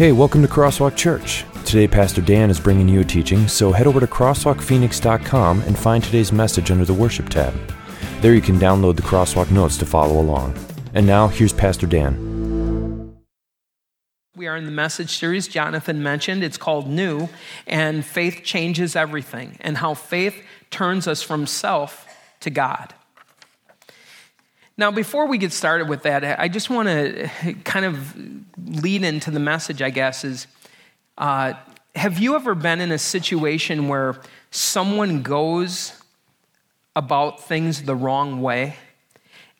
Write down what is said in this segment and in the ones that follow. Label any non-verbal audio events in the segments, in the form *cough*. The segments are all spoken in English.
Hey, welcome to Crosswalk Church. Today, Pastor Dan is bringing you a teaching, so head over to crosswalkphoenix.com and find today's message under the Worship tab. There you can download the Crosswalk notes to follow along. And now, here's Pastor Dan. We are in the message series Jonathan mentioned. It's called New, and faith changes everything, and how faith turns us from self to God. Now, before we get started with that, I just want to kind of lead into the message, I guess, is uh, have you ever been in a situation where someone goes about things the wrong way?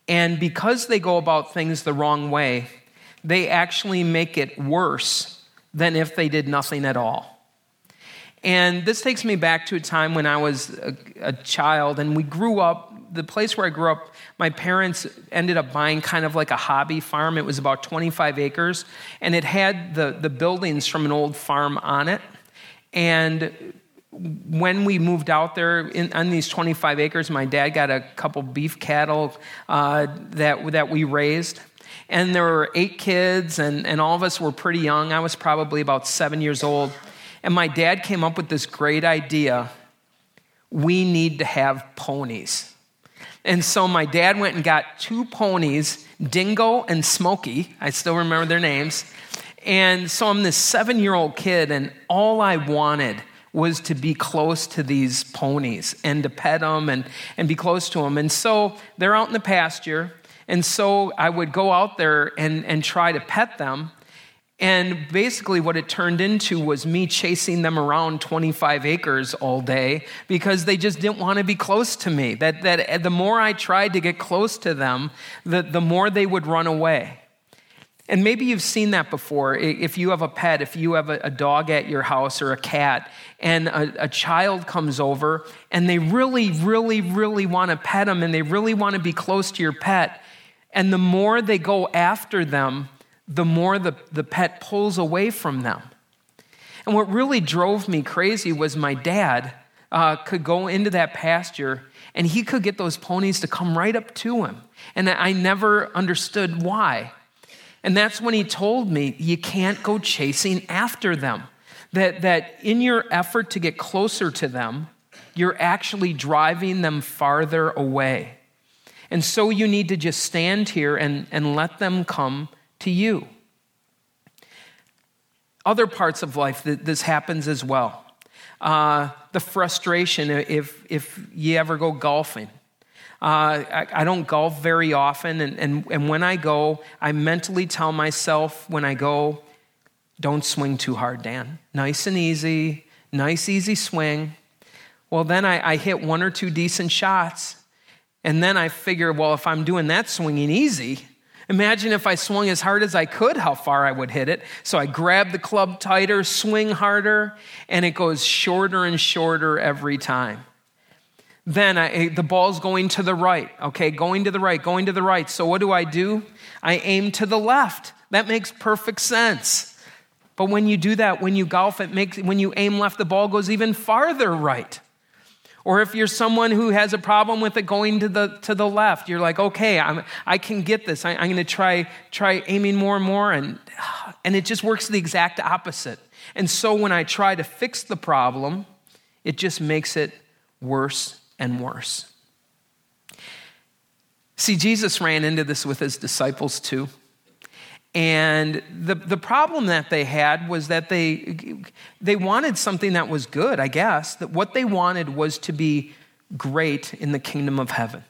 And because they go about things the wrong way, they actually make it worse than if they did nothing at all. And this takes me back to a time when I was a, a child and we grew up the place where I grew up, my parents ended up buying kind of like a hobby farm. It was about 25 acres, and it had the, the buildings from an old farm on it. And when we moved out there in, on these 25 acres, my dad got a couple beef cattle uh, that, that we raised. And there were eight kids, and, and all of us were pretty young. I was probably about seven years old. And my dad came up with this great idea we need to have ponies. And so my dad went and got two ponies, Dingo and Smokey. I still remember their names. And so I'm this seven year old kid, and all I wanted was to be close to these ponies and to pet them and, and be close to them. And so they're out in the pasture. And so I would go out there and, and try to pet them. And basically, what it turned into was me chasing them around 25 acres all day because they just didn't want to be close to me. That, that the more I tried to get close to them, the, the more they would run away. And maybe you've seen that before. If you have a pet, if you have a, dog at your house or a cat, and a, a child comes over and they really, really, really want to pet them and they really want to be close to your pet, and the more they go after them, the more the, the pet pulls away from them. And what really drove me crazy was my dad uh, could go into that pasture and he could get those ponies to come right up to him. And I never understood why. And that's when he told me, you can't go chasing after them. That, that in your effort to get closer to them, you're actually driving them farther away. And so you need to just stand here and, and let them come to you. Other parts of life, this happens as well. Uh, the frustration if, if you ever go golfing. Uh, I, I, don't golf very often, and, and, and when I go, I mentally tell myself when I go, don't swing too hard, Dan. Nice and easy, nice, easy swing. Well, then I, I hit one or two decent shots, and then I figure, well, if I'm doing that swinging easy, Imagine if I swung as hard as I could, how far I would hit it. So I grab the club tighter, swing harder, and it goes shorter and shorter every time. Then I, eh, the ball's going to the right, okay, going to the right, going to the right. So what do I do? I aim to the left. That makes perfect sense. But when you do that, when you golf, it makes, when you aim left, the ball goes even farther right. Or if you're someone who has a problem with it going to the, to the left, you're like, okay, I'm, I can get this. I, am going to try, try aiming more and more. And, *sighs* and it just works the exact opposite. And so when I try to fix the problem, it just makes it worse and worse. See, Jesus ran into this with his disciples too. And the, the problem that they had was that they, they wanted something that was good, I guess. That what they wanted was to be great in the kingdom of heaven.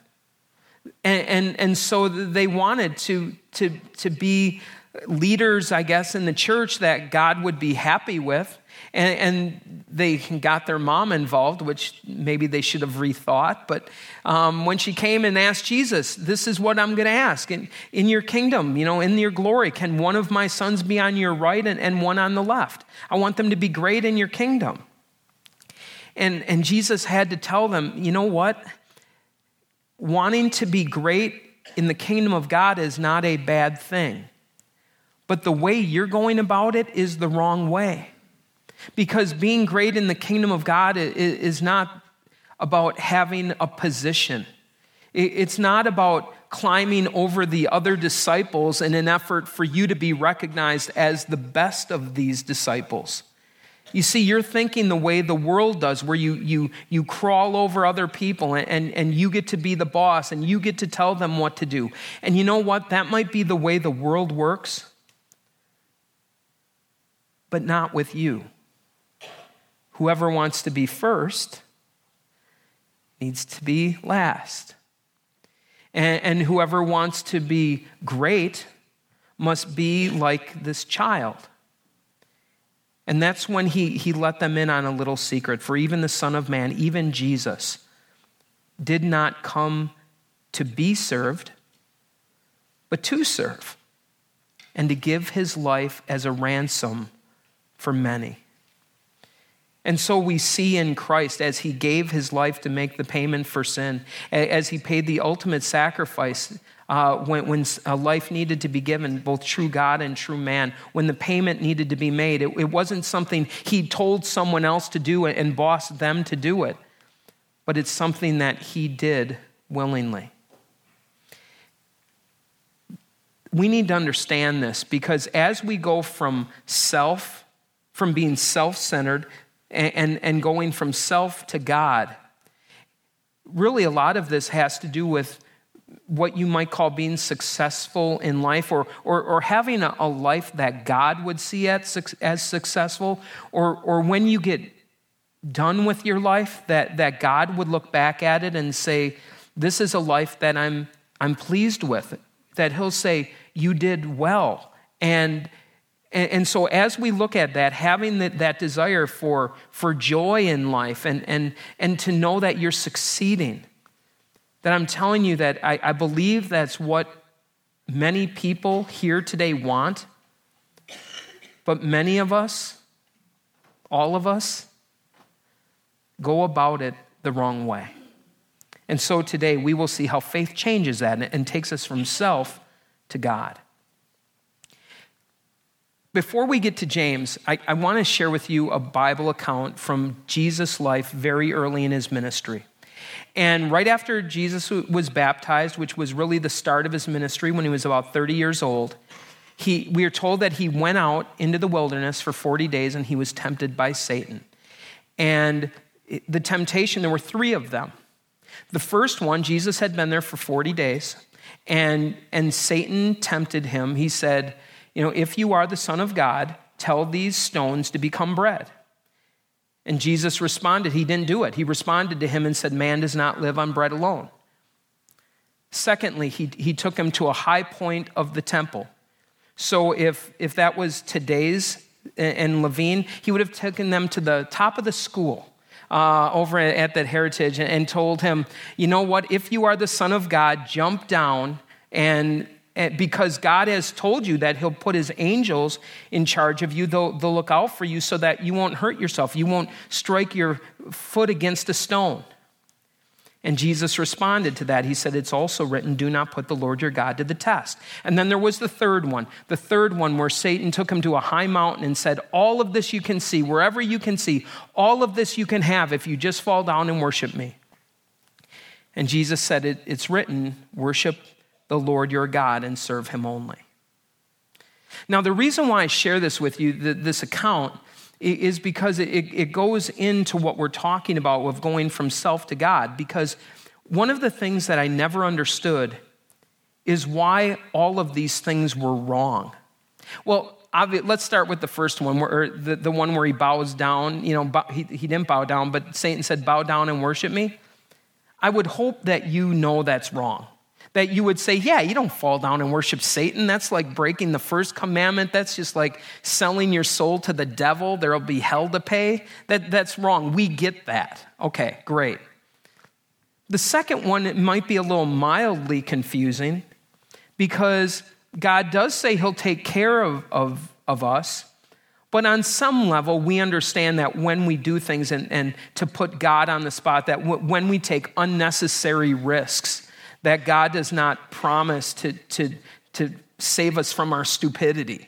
And, and, and so they wanted to, to, to be leaders, I guess, in the church that God would be happy with. And, and, they got their mom involved, which maybe they should have rethought. But um, when she came and asked Jesus, This is what I'm going to ask. In, in your kingdom, you know, in your glory, can one of my sons be on your right and, and one on the left? I want them to be great in your kingdom. And, and Jesus had to tell them, You know what? Wanting to be great in the kingdom of God is not a bad thing. But the way you're going about it is the wrong way. Because being great in the kingdom of God is not about having a position. It's not about climbing over the other disciples in an effort for you to be recognized as the best of these disciples. You see, you're thinking the way the world does, where you, you, you crawl over other people and, and, and you get to be the boss and you get to tell them what to do. And you know what? That might be the way the world works, but not with you. Whoever wants to be first needs to be last. And, and whoever wants to be great must be like this child. And that's when he, he let them in on a little secret. For even the Son of Man, even Jesus, did not come to be served, but to serve, and to give his life as a ransom for many. And so we see in Christ as he gave his life to make the payment for sin, as he paid the ultimate sacrifice uh, when, when a life needed to be given, both true God and true man, when the payment needed to be made. It, it wasn't something he told someone else to do and bossed them to do it, but it's something that he did willingly. We need to understand this because as we go from self, from being self centered, and, and, and going from self to God, really a lot of this has to do with what you might call being successful in life or, or, or having a, a, life that God would see as, as successful, or, or when you get done with your life, that, that God would look back at it and say, This is a life that I'm, I'm pleased with. That He'll say, You did well. And, and, and so, as we look at that, having that, that desire for, for joy in life and, and, and to know that you're succeeding, that I'm telling you that I, I believe that's what many people here today want, but many of us, all of us, go about it the wrong way. And so today we will see how faith changes that and takes us from self to God. Before we get to James, I, I want to share with you a Bible account from Jesus' life very early in his ministry. And right after Jesus was baptized, which was really the start of his ministry when he was about 30 years old, he, we are told that he went out into the wilderness for 40 days and he was tempted by Satan. And the temptation, there were three of them. The first one, Jesus had been there for 40 days, and, and Satan tempted him. He said, you know, if you are the Son of God, tell these stones to become bread. And Jesus responded, He didn't do it. He responded to him and said, Man does not live on bread alone. Secondly, he, he took him to a high point of the temple. So if, if that was today's in Laveen, he would have taken them to the top of the school. Uh, over at that heritage and, and told him, you know what, if you are the Son of God, jump down and Eh, because God has told you that He'll put His angels in charge of you. They'll, they'll look out for you so that you won't hurt yourself. You won't strike your foot against a stone. And Jesus responded to that. He said, It's also written, do not put the Lord your God to the test. And then there was the third one, the third one where Satan took him to a high mountain and said, All of this you can see, wherever you can see, all of this you can have if you just fall down and worship me. And Jesus said, it, It's written, worship the Lord your God and serve him only. Now, the reason why I share this with you, this account, is because it goes into what we're talking about of going from self to God. Because one of the things that I never understood is why all of these things were wrong. Well, let's start with the first one, where, the, the one where he bows down. You know, he, he didn't bow down, but Satan said, Bow down and worship me. I would hope that you know that's wrong that you would say, yeah, you don't fall down and worship Satan. That's like breaking the first commandment. That's just like selling your soul to the devil. There'll be hell to pay. That, that's wrong. We get that. Okay, great. The second one, it might be a little mildly confusing because God does say He'll take care of, of, of us. But on some level, we understand that when we do things and, and to put God on the spot, that w- when we take unnecessary risks, that God does not promise to, to, to save us from our stupidity.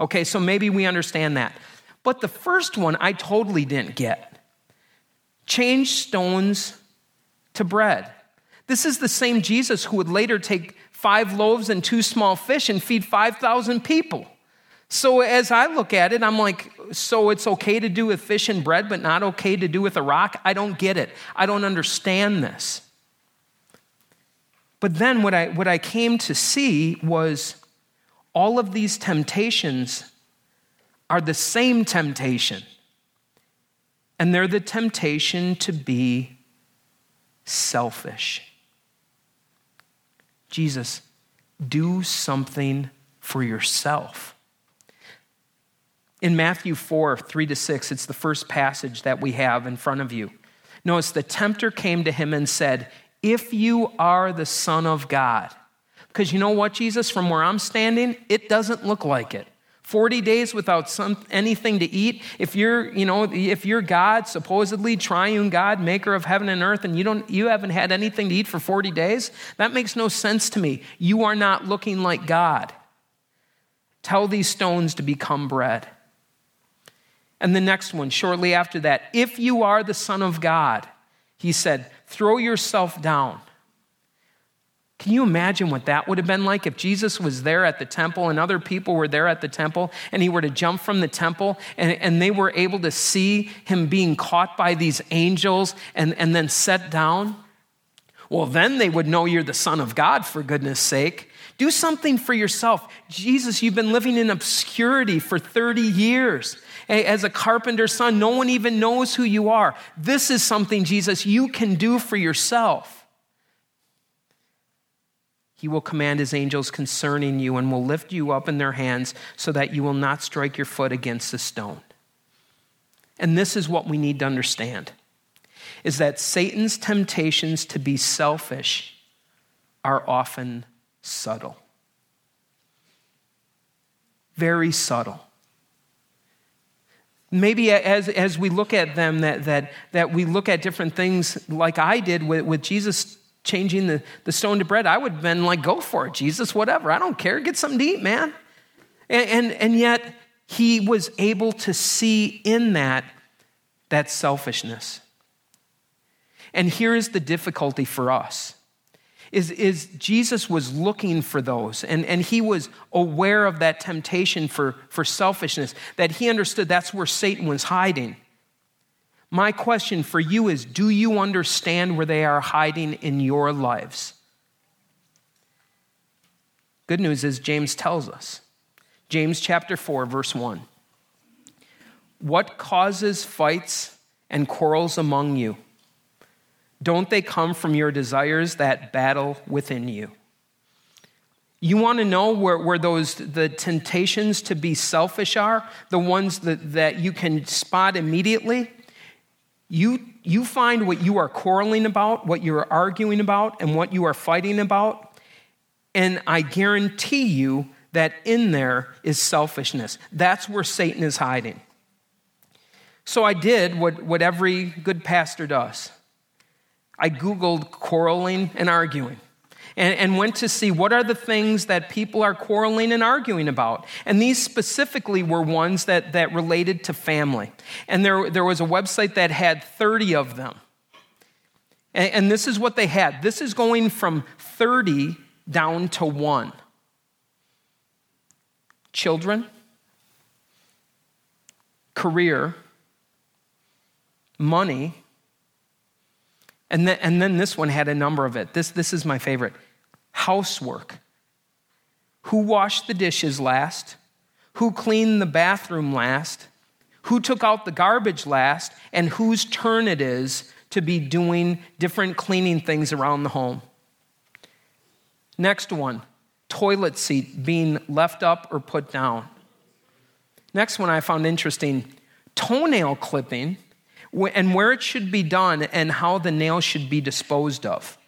Okay, so maybe we understand that. But the first one I totally didn't get. Change stones to bread. This is the same Jesus who would later take five loaves and two small fish and feed 5,000 people. So as I look at it, I'm like, so it's okay to do with fish and bread, but not okay to do with a rock? I don't get it. I don't understand this. But then what I, what I came to see was all of these temptations are the same temptation. And they're the temptation to be selfish. Jesus, do something for yourself. In Matthew 4, 3 to 6, it's the first passage that we have in front of you. Notice the tempter came to him and said, If you are the Son of God, because you know what, Jesus, from where I'm standing, it doesn't look like it. 40 days without some, anything to eat. If you're, you know, if you're God, supposedly triune God, maker of heaven and earth, and you don't you haven't had anything to eat for 40 days, that makes no sense to me. You are not looking like God. Tell these stones to become bread. And the next one, shortly after that, if you are the Son of God, he said, throw yourself down. Can you imagine what that would have been like if Jesus was there at the temple and other people were there at the temple and he were to jump from the temple and, and they were able to see him being caught by these angels and, and then set down? Well, then they would know you're the Son of God, for goodness sake. Do something for yourself. Jesus, you've been living in obscurity for 30 years. As a carpenter's son, no one even knows who you are. This is something, Jesus, you can do for yourself. He will command his angels concerning you and will lift you up in their hands so that you will not strike your foot against a stone. And this is what we need to understand is that Satan's temptations to be selfish are often subtle. Very subtle. Maybe as, as we look at them, that, that, that we look at different things like I did with, with Jesus changing the, the stone to bread, I would have been like, go for it, Jesus, whatever. I don't care. Get something to eat, man. And, and, and yet, he was able to see in that that selfishness. And here is the difficulty for us. Is, is Jesus was looking for those, and, and he was aware of that temptation for, for selfishness, that he understood that's where Satan was hiding. My question for you is Do you understand where they are hiding in your lives? Good news is, James tells us. James chapter 4, verse 1. What causes fights and quarrels among you? Don't they come from your desires that battle within you? You want to know where, where those the temptations to be selfish are, the ones that, that you can spot immediately? You, you find what you are quarreling about, what you are arguing about, and what you are fighting about, and I guarantee you that in there is selfishness. That's where Satan is hiding. So I did what, what every good pastor does I Googled quarreling and arguing and, and went to see what are the things that people are quarreling and arguing about. And these specifically were ones that, that related to family. And there, there was a website that had 30 of them. And, and this is what they had this is going from 30 down to one children, career, money, and then, and then this one had a number of it. This, this is my favorite housework. Who washed the dishes last? Who cleaned the bathroom last? Who took out the garbage last? And whose turn it is to be doing different cleaning things around the home. Next one toilet seat being left up or put down. Next one I found interesting toenail clipping and where it should be done and how the nail should be disposed of.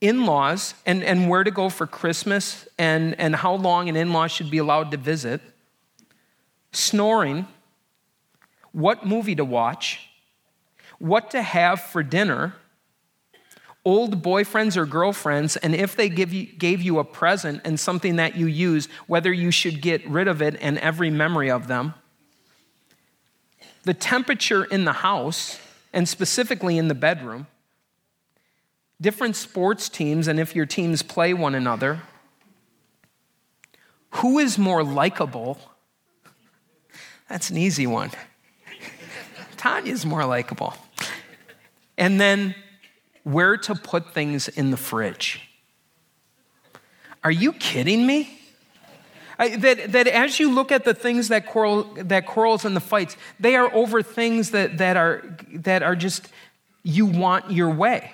In laws and, and where to go for Christmas and, and how long an in law should be allowed to visit, snoring, what movie to watch, what to have for dinner, old boyfriends or girlfriends, and if they give you, gave you a present and something that you use, whether you should get rid of it and every memory of them, the temperature in the house, and specifically in the bedroom different sports teams, and if your teams play one another, who is more likable? That's an easy one. *laughs* Tanya's more likable. And then where to put things in the fridge. Are you kidding me? That, that as you look at the things that quarrel that quarrels and the fights, they are over things that, that are that are just you want your way.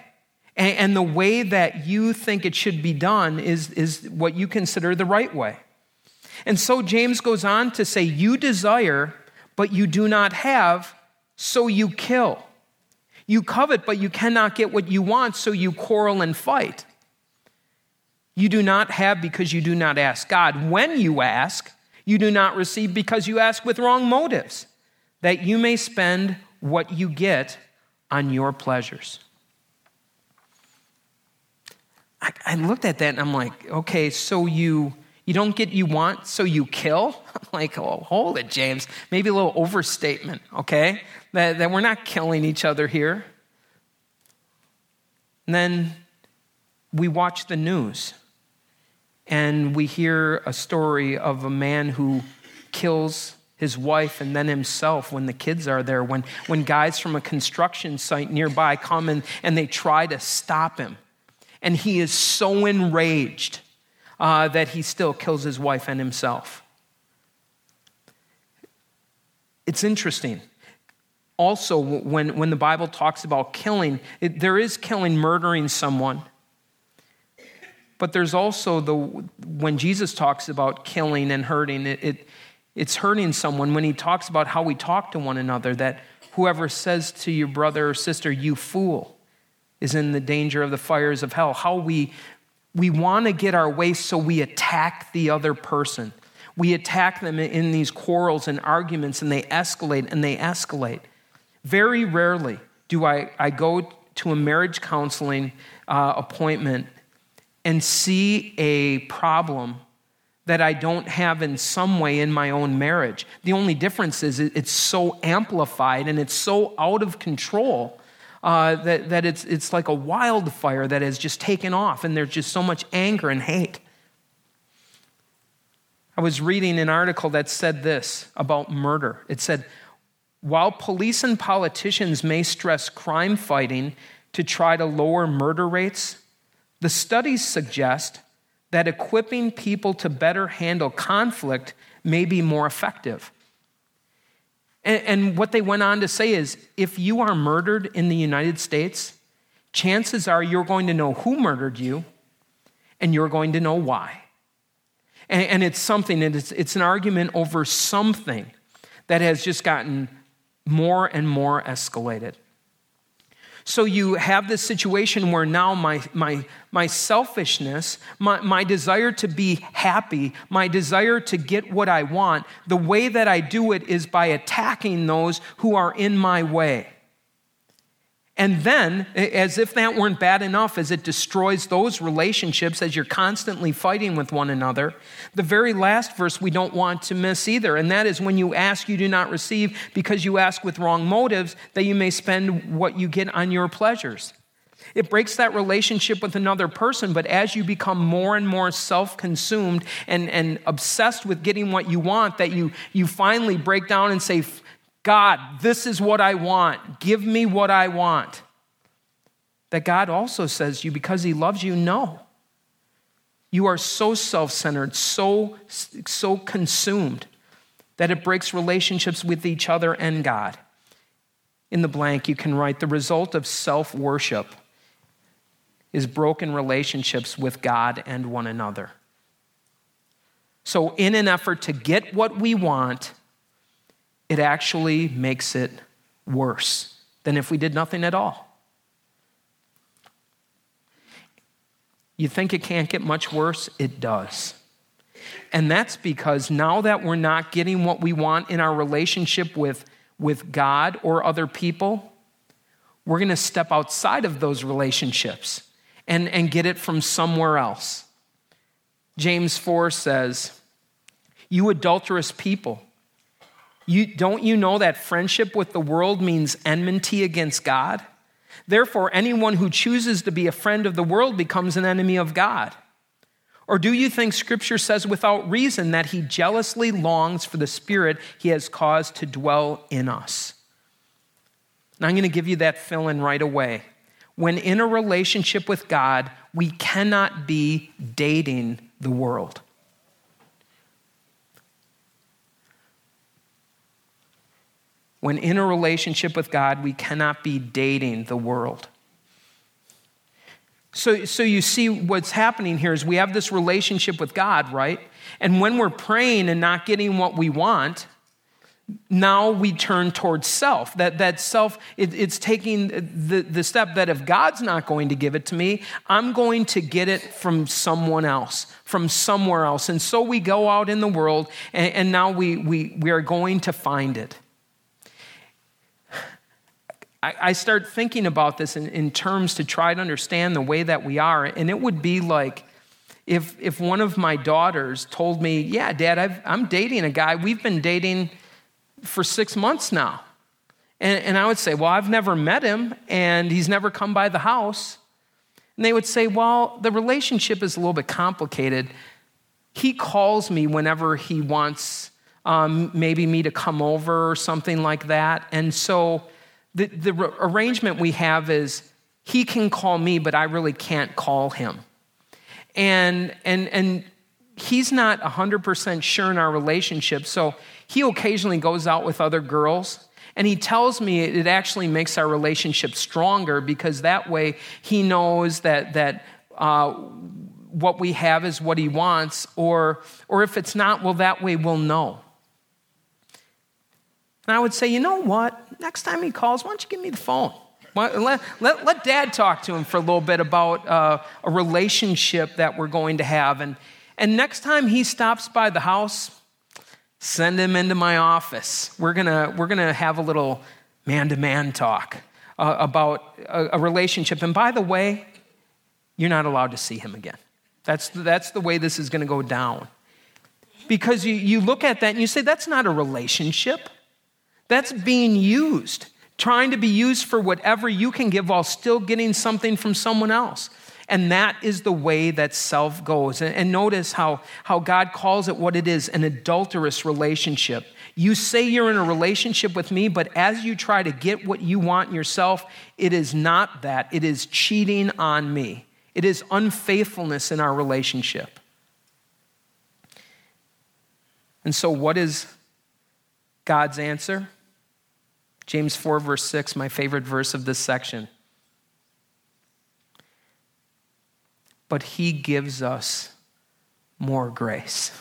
And, and the way that you think it should be done is, is what you consider the right way. And so James goes on to say, You desire, but you do not have, so you kill. You covet, but you cannot get what you want, so you quarrel and fight. You do not have because you do not ask God. When you ask, you do not receive because you ask with wrong motives, that you may spend what you get on your pleasures. I, I looked at that and I'm like, okay, so you you don't get you want, so you kill? *laughs* I'm like, oh, hold it, James. Maybe a little overstatement, okay? That, that we're not killing each other here. And then we watch the news and we hear a story of a man who kills his wife and then himself when the kids are there, when, when guys from a construction site nearby come and, and they try to stop him. And he is so enraged uh, that he still kills his wife and himself. It's interesting. Also, when, when the Bible talks about killing, it, there is killing, murdering someone. But there's also the, when Jesus talks about killing and hurting, it, it, it's hurting someone when he talks about how we talk to one another, that whoever says to your brother or sister, you fool, is in the danger of the fires of hell. How we we want to get our way, so we attack the other person. We attack them in these quarrels and arguments, and they escalate and they escalate. Very rarely do I, I go to a marriage counseling uh, appointment and see a problem that I don't have in some way in my own marriage. The only difference is it's so amplified and it's so out of control uh, that, that it's, it's like a wildfire that has just taken off, and there's just so much anger and hate. I was reading an article that said this about murder. It said, while police and politicians may stress crime fighting to try to lower murder rates, the studies suggest that equipping people to better handle conflict may be more effective. And, and what they went on to say is if you are murdered in the United States, chances are you're going to know who murdered you and you're going to know why. And, and it's something, and it's, it's an argument over something that has just gotten more and more escalated. So you have this situation where now my, my, my selfishness, my, my desire to be happy, my desire to get what I want, the way that I do it is by attacking those who are in my way. And then, as if that weren't bad enough, as it destroys those relationships as you're constantly fighting with one another, the very last verse we don't want to miss either. And that is when you ask, you do not receive because you ask with wrong motives, that you may spend what you get on your pleasures. It breaks that relationship with another person, but as you become more and more self consumed and, and obsessed with getting what you want, that you, you finally break down and say, God, this is what I want. Give me what I want. That God also says you, because He loves you, no. You are so self centered, so, so consumed that it breaks relationships with each other and God. In the blank, you can write the result of self worship is broken relationships with God and one another. So, in an effort to get what we want, it actually makes it worse than if we did nothing at all. You think it can't get much worse? It does. And that's because now that we're not getting what we want in our relationship with, with God or other people, we're going to step outside of those relationships and, and get it from somewhere else. James 4 says, You adulterous people, you, don't you know that friendship with the world means enmity against God? Therefore, anyone who chooses to be a friend of the world becomes an enemy of God. Or do you think Scripture says without reason that he jealously longs for the Spirit he has caused to dwell in us? I'm going to give you that fill in right away. When in a relationship with God, we cannot be dating the world. When in a relationship with God, we cannot be dating the world. So, so you see what's happening here is we have this relationship with God, right? And when we're praying and not getting what we want, now we turn towards self. That, that self, it, it's taking the, the step that if God's not going to give it to me, I'm going to get it from someone else, from somewhere else. And so we go out in the world, and, and now we, we, we are going to find it. I, start thinking about this in, in terms to try to understand the way that we are, and it would be like if, if one of my daughters told me, Yeah, Dad, I've, I'm dating a guy, we've been dating for six months now. And, and I would say, Well, I've never met him, and he's never come by the house. And they would say, Well, the relationship is a little bit complicated. He calls me whenever he wants um, maybe me to come over or something like that. And so the, the arrangement we have is he can call me, but I really can't call him. And, and, and he's not 100% sure in our relationship, so he occasionally goes out with other girls. And he tells me it actually makes our relationship stronger because that way he knows that, that uh, what we have is what he wants, or, or if it's not, well, that way we'll know. And I would say, you know what? Next time he calls, why don't you give me the phone? Let, let, let dad talk to him for a little bit about uh, a relationship that we're going to have. And, and next time he stops by the house, send him into my office. We're going we're gonna have a little man to man talk uh, about a, a relationship. And by the way, you're not allowed to see him again. That's, that's the way this is going to go down. Because you, you look at that and you say, that's not a relationship. That's being used, trying to be used for whatever you can give while still getting something from someone else. And that is the way that self goes. And, notice how, how God calls it what it is an adulterous relationship. You say you're in a relationship with me, but as you try to get what you want yourself, it is not that. It is cheating on me, it is unfaithfulness in our relationship. And so, what is God's answer? James 4, verse 6, my favorite verse of this section. But he gives us more grace.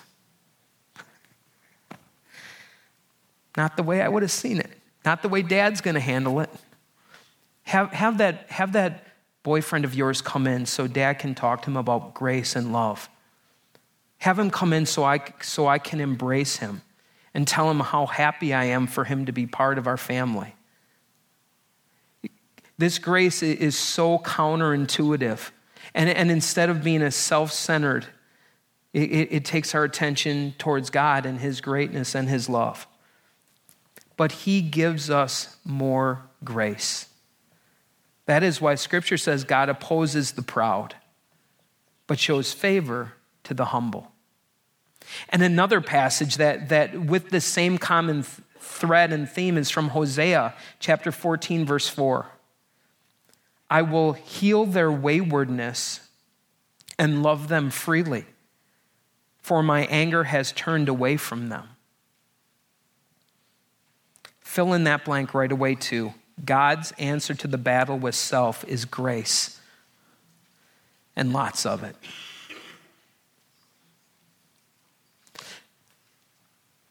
Not the way I would have seen it, not the way dad's going to handle it. Have, have, that, have that boyfriend of yours come in so dad can talk to him about grace and love. Have him come in so I, so I can embrace him and tell him how happy I am for him to be part of our family. This grace is so counterintuitive. And, and instead of being a self centered, it, it, it takes our attention towards God and His greatness and His love. But He gives us more grace. That is why Scripture says God opposes the proud, but shows favor to the humble. And another passage that, that with the same common th- thread and theme is from Hosea chapter 14, verse 4. I will heal their waywardness and love them freely, for my anger has turned away from them. Fill in that blank right away, too. God's answer to the battle with self is grace, and lots of it.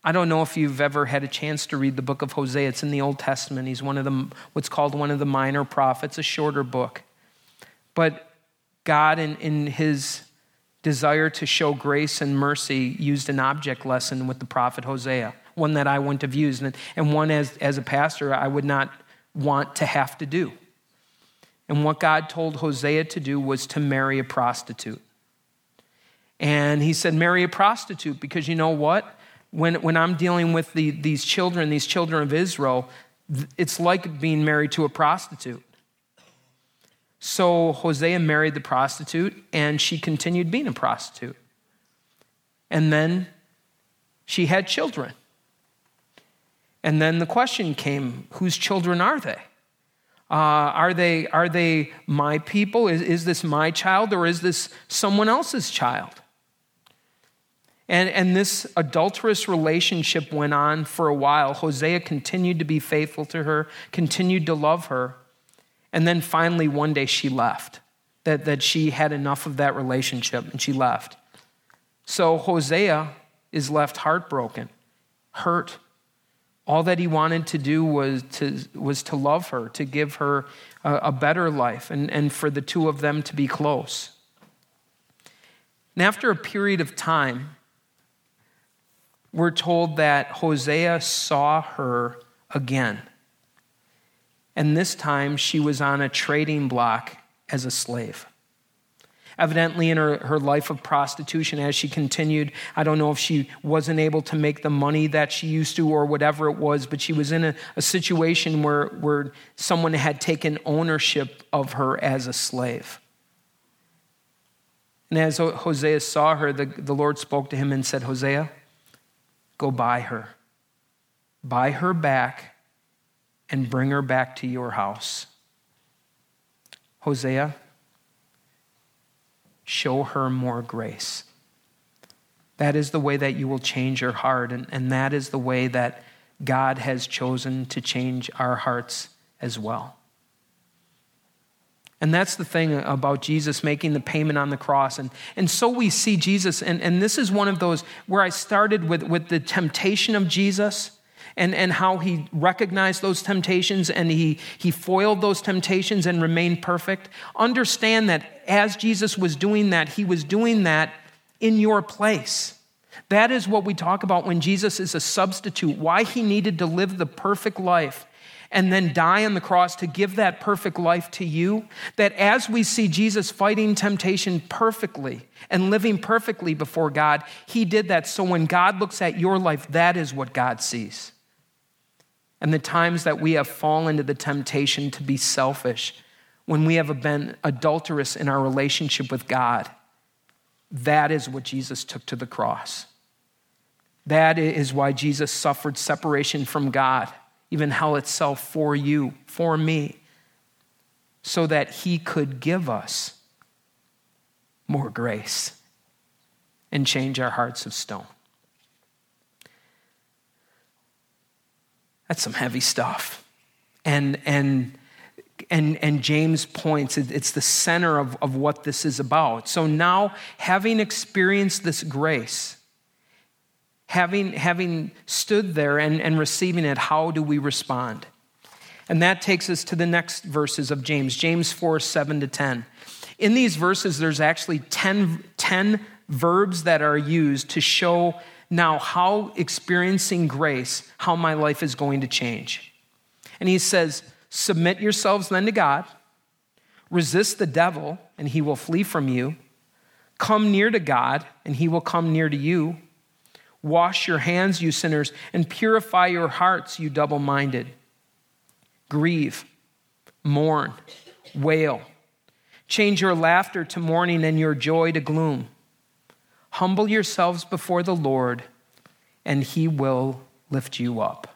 I don't know if you've ever had a chance to read the book of Hosea. It's in the Old Testament. He's one of the, what's called one of the minor prophets, a shorter book. But God, in, in his desire to show grace and mercy, used an object lesson with the prophet Hosea, one that I wouldn't have used, and, and one as, as a pastor I would not want to have to do. And what God told Hosea to do was to marry a prostitute. And he said, Marry a prostitute because you know what? When, when I'm dealing with the, these children, these children of Israel, it's like being married to a prostitute. So Hosea married the prostitute, and she continued being a prostitute. And then she had children. And then the question came whose children are they? Uh, are, they are they my people? Is, is this my child or is this someone else's child? And, and this adulterous relationship went on for a while. Hosea continued to be faithful to her, continued to love her. And then finally, one day she left, that, that she had enough of that relationship and she left. So Hosea is left heartbroken, hurt. All that he wanted to do was to, was to love her, to give her a, a better life, and, and for the two of them to be close. And after a period of time, we're told that Hosea saw her again. And this time she was on a trading block as a slave. Evidently, in her, her life of prostitution, as she continued, I don't know if she wasn't able to make the money that she used to or whatever it was, but she was in a, a situation where, where someone had taken ownership of her as a slave. And as Hosea saw her, the, the Lord spoke to him and said, Hosea, Go buy her. Buy her back and bring her back to your house. Hosea, show her more grace. That is the way that you will change your heart, and, and that is the way that God has chosen to change our hearts as well. And that's the thing about Jesus making the payment on the cross. And, and so we see Jesus, and, and this is one of those where I started with, with the temptation of Jesus and, and how he recognized those temptations and he, he foiled those temptations and remained perfect. Understand that as Jesus was doing that, he was doing that in your place. That is what we talk about when Jesus is a substitute, why he needed to live the perfect life and then die on the cross to give that perfect life to you, that as we see Jesus fighting temptation perfectly and living perfectly before God, he did that. So when God looks at your life, that is what God sees. And the times that we have fallen to the temptation to be selfish, when we have been adulterous in our relationship with God, that is what Jesus took to the cross. That is why Jesus suffered separation from God even hell itself for you, for me, so that He could give us more grace and change our hearts of stone. That's some heavy stuff. And, and, and, and James points, it's the center of, of what this is about. So now, having experienced this grace, having, having stood there and, and receiving it, how do we respond? And that takes us to the next verses of James, James 4 7 to 10. In these verses, there's actually 10, 10 verbs that are used to show now how experiencing grace, how my life is going to change. And he says, Submit yourselves then to God, resist the devil, and he will flee from you. Come near to God, and he will come near to you. Wash your hands, you sinners, and purify your hearts, you double minded. Grieve, mourn, wail. Change your laughter to mourning and your joy to gloom. Humble yourselves before the Lord, and he will lift you up.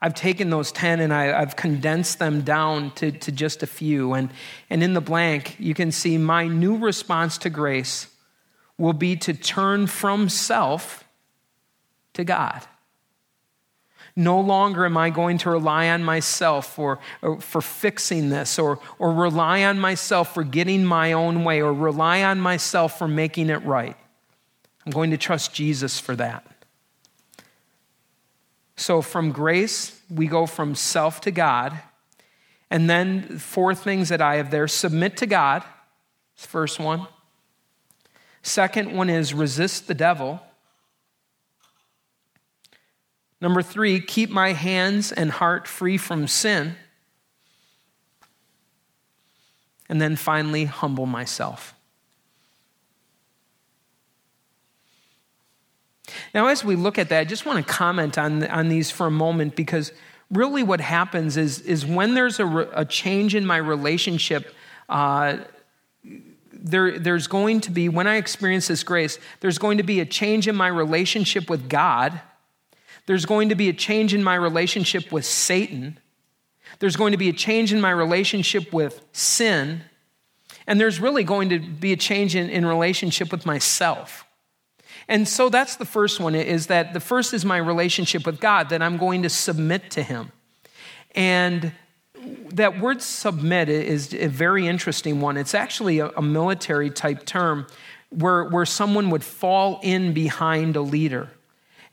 I've taken those 10 and I, have condensed them down to, to just a few. And, and in the blank, you can see my new response to grace will be to turn from self to God. No longer am I going to rely on myself for, for fixing this or, or rely on myself for getting my own way or rely on myself for making it right. I'm going to trust Jesus for that. So, from grace, we go from self to God. And then, four things that I have there submit to God, first one. Second one is resist the devil. Number three, keep my hands and heart free from sin. And then finally, humble myself. Now, as we look at that, I just want to comment on, on these for a moment because really what happens is, is when there's a, a change in my relationship, uh, there, there's going to be, when I experience this grace, there's going to be a change in my relationship with God. There's going to be a change in my relationship with Satan. There's going to be a change in my relationship with sin. And there's really going to be a change in, in relationship with myself. And so that's the first one is that the first is my relationship with God, that I'm going to submit to Him. And that word submit is a very interesting one. It's actually a, a military type term where, where someone would fall in behind a leader.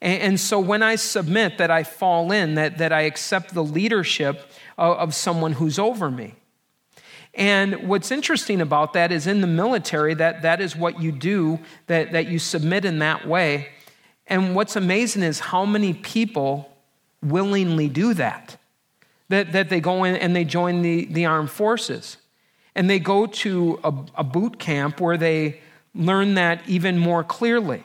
And, and, so when I submit, that I fall in, that, that I accept the leadership of, of someone who's over me. And what's interesting about that is in the military, that, that is what you do, that, that you submit in that way. And what's amazing is how many people willingly do that. That, that they go in and they join the, the armed forces. And they go to a, a boot camp where they learn that even more clearly.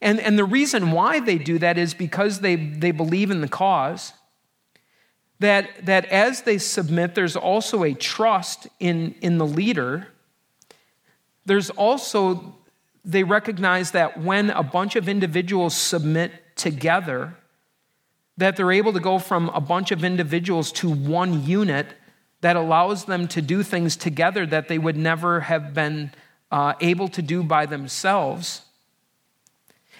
And, and the reason why they do that is because they, they believe in the cause that, that as they submit, there's also a trust in, in the leader. There's also, they recognize that when a bunch of individuals submit together, that they're able to go from a bunch of individuals to one unit that allows them to do things together that they would never have been uh, able to do by themselves.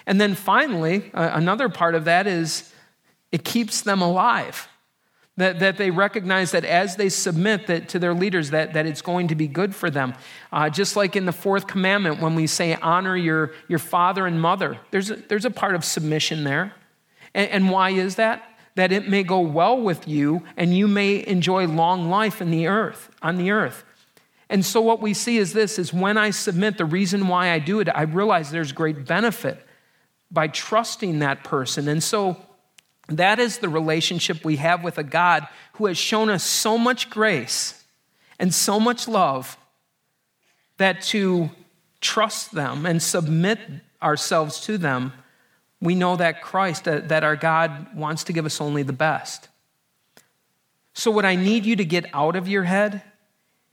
And then finally, uh, another part of that is it keeps them alive. That, that they recognize that as they submit that, to their leaders, that, that it's going to be good for them. Uh, just like in the fourth commandment, when we say honor your, your father and mother, there's a, there's a part of submission there. And, and why is that? That it may go well with you and you may enjoy long life in the earth, on the earth. And so what we see is this is when I submit, the reason why I do it, I realize there's great benefit by trusting that person. And so that is the relationship we have with a God who has shown us so much grace and so much love that to trust them and submit ourselves to them, we know that Christ, that, that our God wants to give us only the best. So, what I need you to get out of your head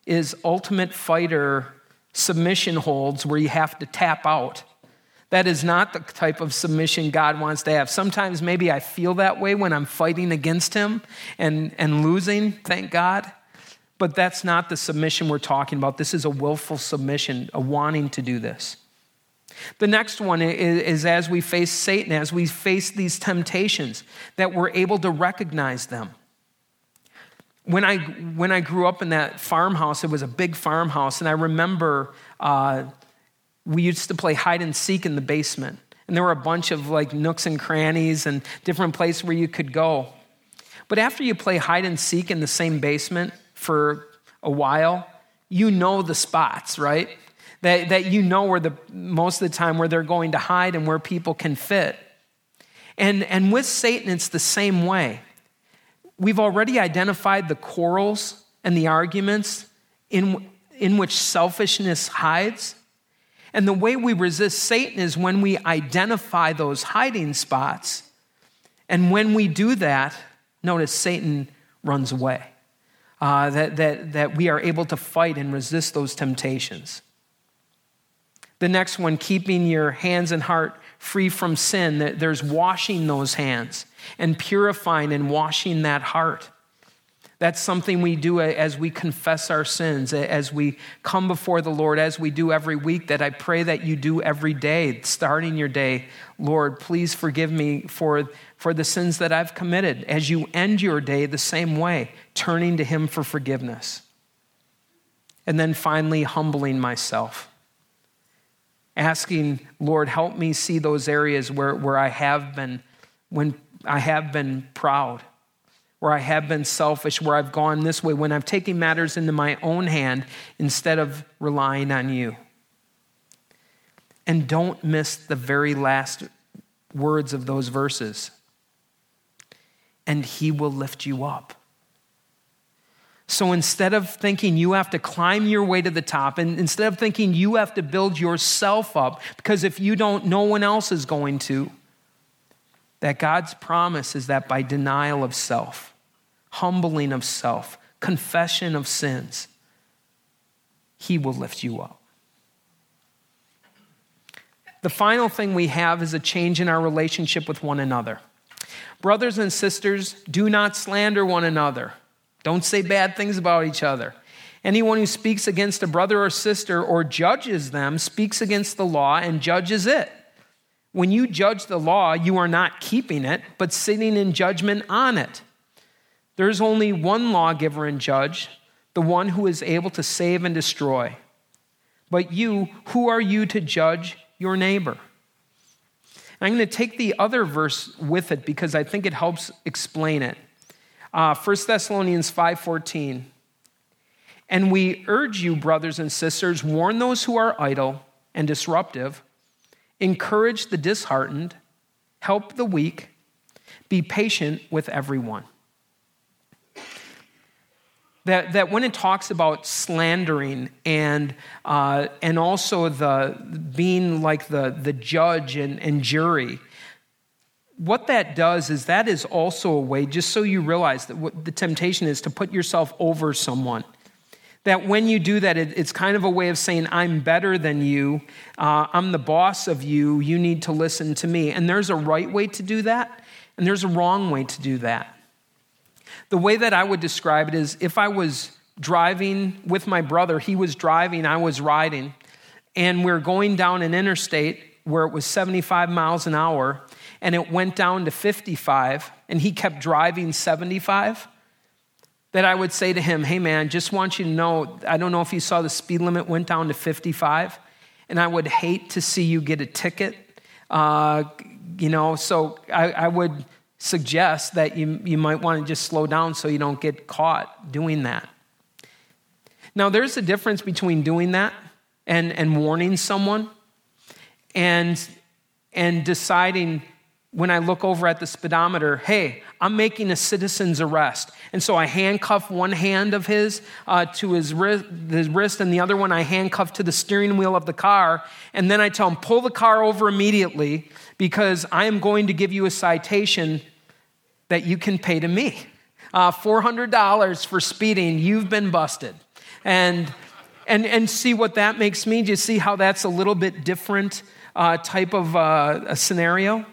is ultimate fighter submission holds where you have to tap out that is not the type of submission God wants to have. Sometimes maybe I feel that way when I'm fighting against Him and, and losing, thank God. But that's not the submission we're talking about. This is a willful submission, a wanting to do this. The next one is, is, as we face Satan, as we face these temptations, that we're able to recognize them. When I, when I grew up in that farmhouse, it was a big farmhouse, and I remember uh, we used to play hide and seek in the basement. And there were a bunch of like nooks and crannies and different places where you could go. But after you play hide and seek in the same basement for a while, you know the spots, right? That, that you know where the most of the time where they're going to hide and where people can fit. And, and with Satan, it's the same way. We've already identified the quarrels and the arguments in, in which selfishness hides. And the way we resist Satan is when we identify those hiding spots. And when we do that, notice Satan runs away. Uh, that, that, that we are able to fight and resist those temptations. The next one, keeping your hands and heart free from sin, there's washing those hands and purifying and washing that heart. That's something we do as we confess our sins, as we come before the Lord, as we do every week, that I pray that you do every day, starting your day. Lord, please forgive me for, for the sins that I've committed. As you end your day the same way, turning to Him for forgiveness. And then finally, humbling myself. Asking, Lord, help me see those areas where, where I have been, when I have been proud where I have been selfish, where I've gone this way, when I've taken matters into my own hand instead of relying on you. And don't miss the very last words of those verses. And he will lift you up. So instead of thinking you have to climb your way to the top, and instead of thinking you have to build yourself up, because if you don't, no one else is going to, that God's promise is that by denial of self, humbling of self, confession of sins, He will lift you up. The final thing we have is a change in our relationship with one another. Brothers and sisters, do not slander one another. Don't say bad things about each other. Anyone who speaks against a brother or sister or judges them speaks against the law and judges it. When you judge the law, you are not keeping it, but sitting in judgment on it. There is only one lawgiver and judge, the one who is able to save and destroy. But you, who are you to judge your neighbor? I'm going to take the other verse with it because I think it helps explain it. Uh, 1 Thessalonians 5:14. And we urge you, brothers and sisters, warn those who are idle and disruptive, encourage the disheartened, help the weak, be patient with everyone. That, that when it talks about slandering and, uh, and also the being like the, the judge and, and jury, what that does is that is also a way, just so you realize that what the temptation is to put yourself over someone that when you do that, it, it's kind of a way of saying, I'm better than you. Uh, I'm the boss of you. You need to listen to me. And there's a right way to do that, and there's a wrong way to do that. The way that I would describe it is if I was driving with my brother, he was driving, I was riding, and we we're going down an interstate where it was 75 miles an hour, and it went down to 55, and he kept driving 75 that I would say to him, hey man, just want you to know, I don't know if you saw the speed limit went down to 55, and I would hate to see you get a ticket. Uh, you know, so I, I would suggest that you, you might want to just slow down so you don't get caught doing that. Now, there's a difference between doing that and, and warning someone and, and deciding when I look over at the speedometer, hey, I'm making a citizen's arrest. And so I handcuff one hand of his uh, to his wrist, his wrist, and the other one I handcuff to the steering wheel of the car. And then I tell him, pull the car over immediately because I am going to give you a citation that you can pay to me. Uh, $400 for speeding, you've been busted. And, and, and see what that makes me. Do you see how that's a little bit different uh, type of uh, a scenario?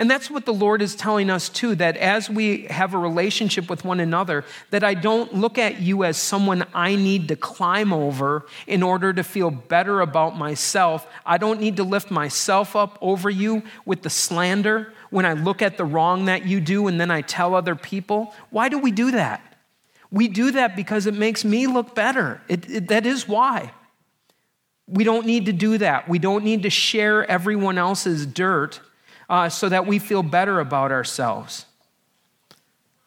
And that's what the Lord is telling us too that as we have a relationship with one another, that I don't look at you as someone I need to climb over in order to feel better about myself. I don't need to lift myself up over you with the slander when I look at the wrong that you do and then I tell other people. Why do we do that? We do that because it makes me look better. It, it, that is why. We don't need to do that. We don't need to share everyone else's dirt uh, so that we feel better about ourselves.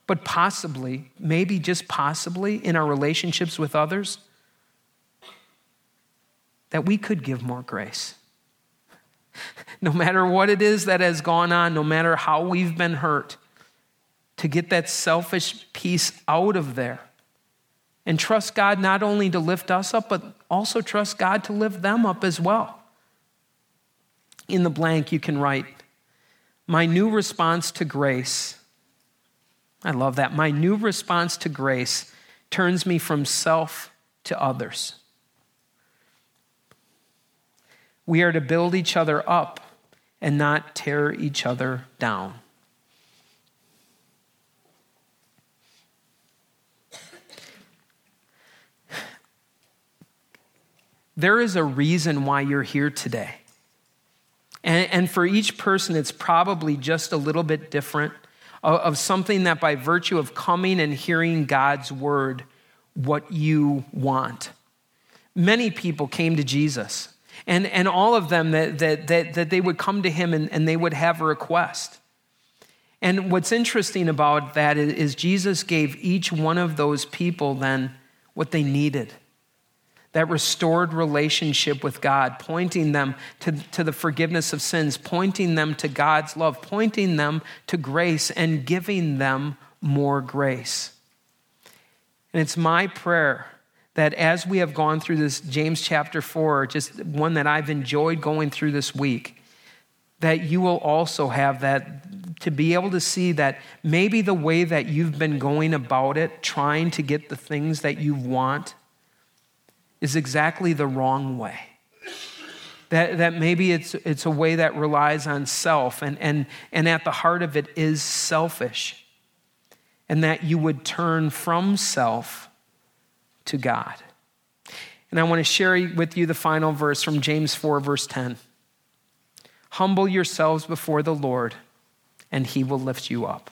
But possibly, maybe just possibly, in our relationships with others, that we could give more grace. *laughs* no matter what it is that has gone on, no matter how we've been hurt, to get that selfish piece out of there and trust God not only to lift us up, but also trust God to lift them up as well. In the blank, you can write, my new response to grace, I love that. My new response to grace turns me from self to others. We are to build each other up and not tear each other down. There is a reason why you're here today. And, and for each person, it's probably just a little bit different of, of something that by virtue of coming and hearing God's word, what you want. Many people came to Jesus, and, and all of them that, that, that, that they would come to him and, and they would have a request. And what's interesting about that is, is Jesus gave each one of those people then what they needed that restored relationship with God, pointing them to, to the forgiveness of sins, pointing them to God's love, pointing them to grace, and giving them more grace. And it's my prayer that as we have gone through this James chapter 4, just one that I've enjoyed going through this week, that you will also have that to be able to see that maybe the way that you've been going about it, trying to get the things that you want, is exactly the wrong way. That, that maybe it's, it's a way that relies on self, and, and, and at the heart of it is selfish. And that you would turn from self to God. And I want to share with you the final verse from James 4, verse 10. Humble yourselves before the Lord, and he will lift you up.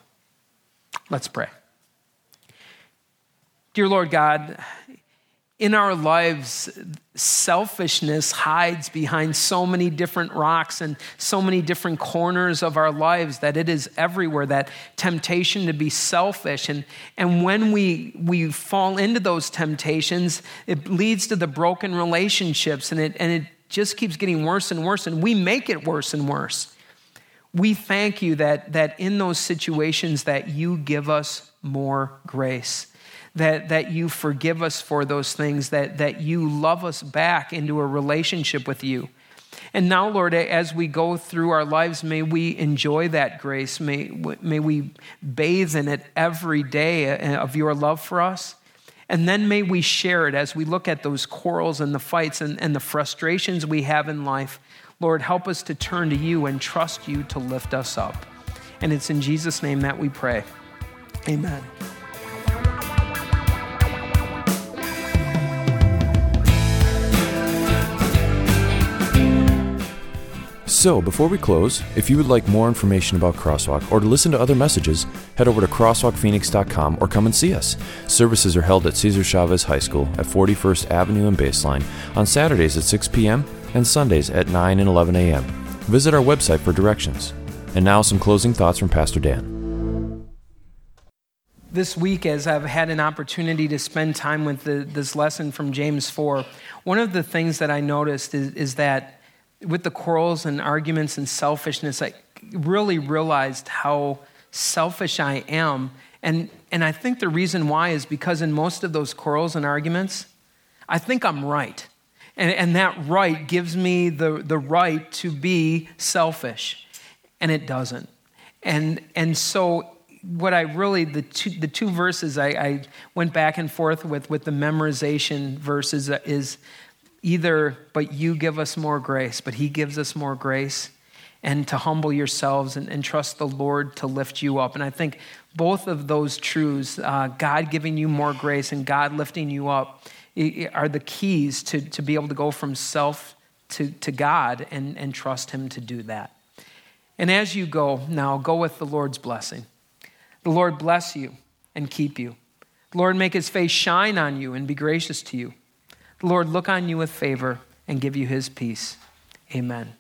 Let's pray. Dear Lord God, in our lives, selfishness hides behind so many different rocks and so many different corners of our lives that it is everywhere that temptation to be selfish and, and when we we fall into those temptations it leads to the broken relationships and it and it just keeps getting worse and worse, and we make it worse and worse. We thank you that, that in those situations that you give us more grace, that, that you forgive us for those things, that, that you love us back into a relationship with you. And now, Lord, as we go through our lives, may we enjoy that grace. May, may we bathe in it every day uh, of your love for us. And then may we share it as we look at those quarrels and the fights and, and the frustrations we have in life. Lord, help us to turn to you and trust you to lift us up. And it's in Jesus' name that we pray. Amen. So, before we close, if you would like more information about Crosswalk or to listen to other messages, head over to crosswalkphoenix.com or come and see us. Services are held at Cesar Chavez High School at 41st Avenue and Baseline on Saturdays at 6 p.m. and Sundays at 9 and 11 a.m. Visit our website for directions. And now, some closing thoughts from Pastor Dan. This week, as I've had an opportunity to spend time with the, this lesson from James 4, one of the things that I noticed is, is that with the quarrels and arguments and selfishness, I really realized how selfish I am. And, and I think the reason why is because in most of those quarrels and arguments, I think I'm right. And, and that right gives me the, the right to be selfish. And it doesn't. And, and so, what I really, the two, the two verses I, I went back and forth with, with the memorization verses is either, but you give us more grace, but He gives us more grace, and to humble yourselves and, and trust the Lord to lift you up. And I think both of those truths, uh, God giving you more grace and God lifting you up, are the keys to, to be able to go from self to, to God and, and trust Him to do that. And as you go now, go with the Lord's blessing. The Lord bless you and keep you. The Lord make his face shine on you and be gracious to you. Lord look on you with favor and give you his peace. Amen.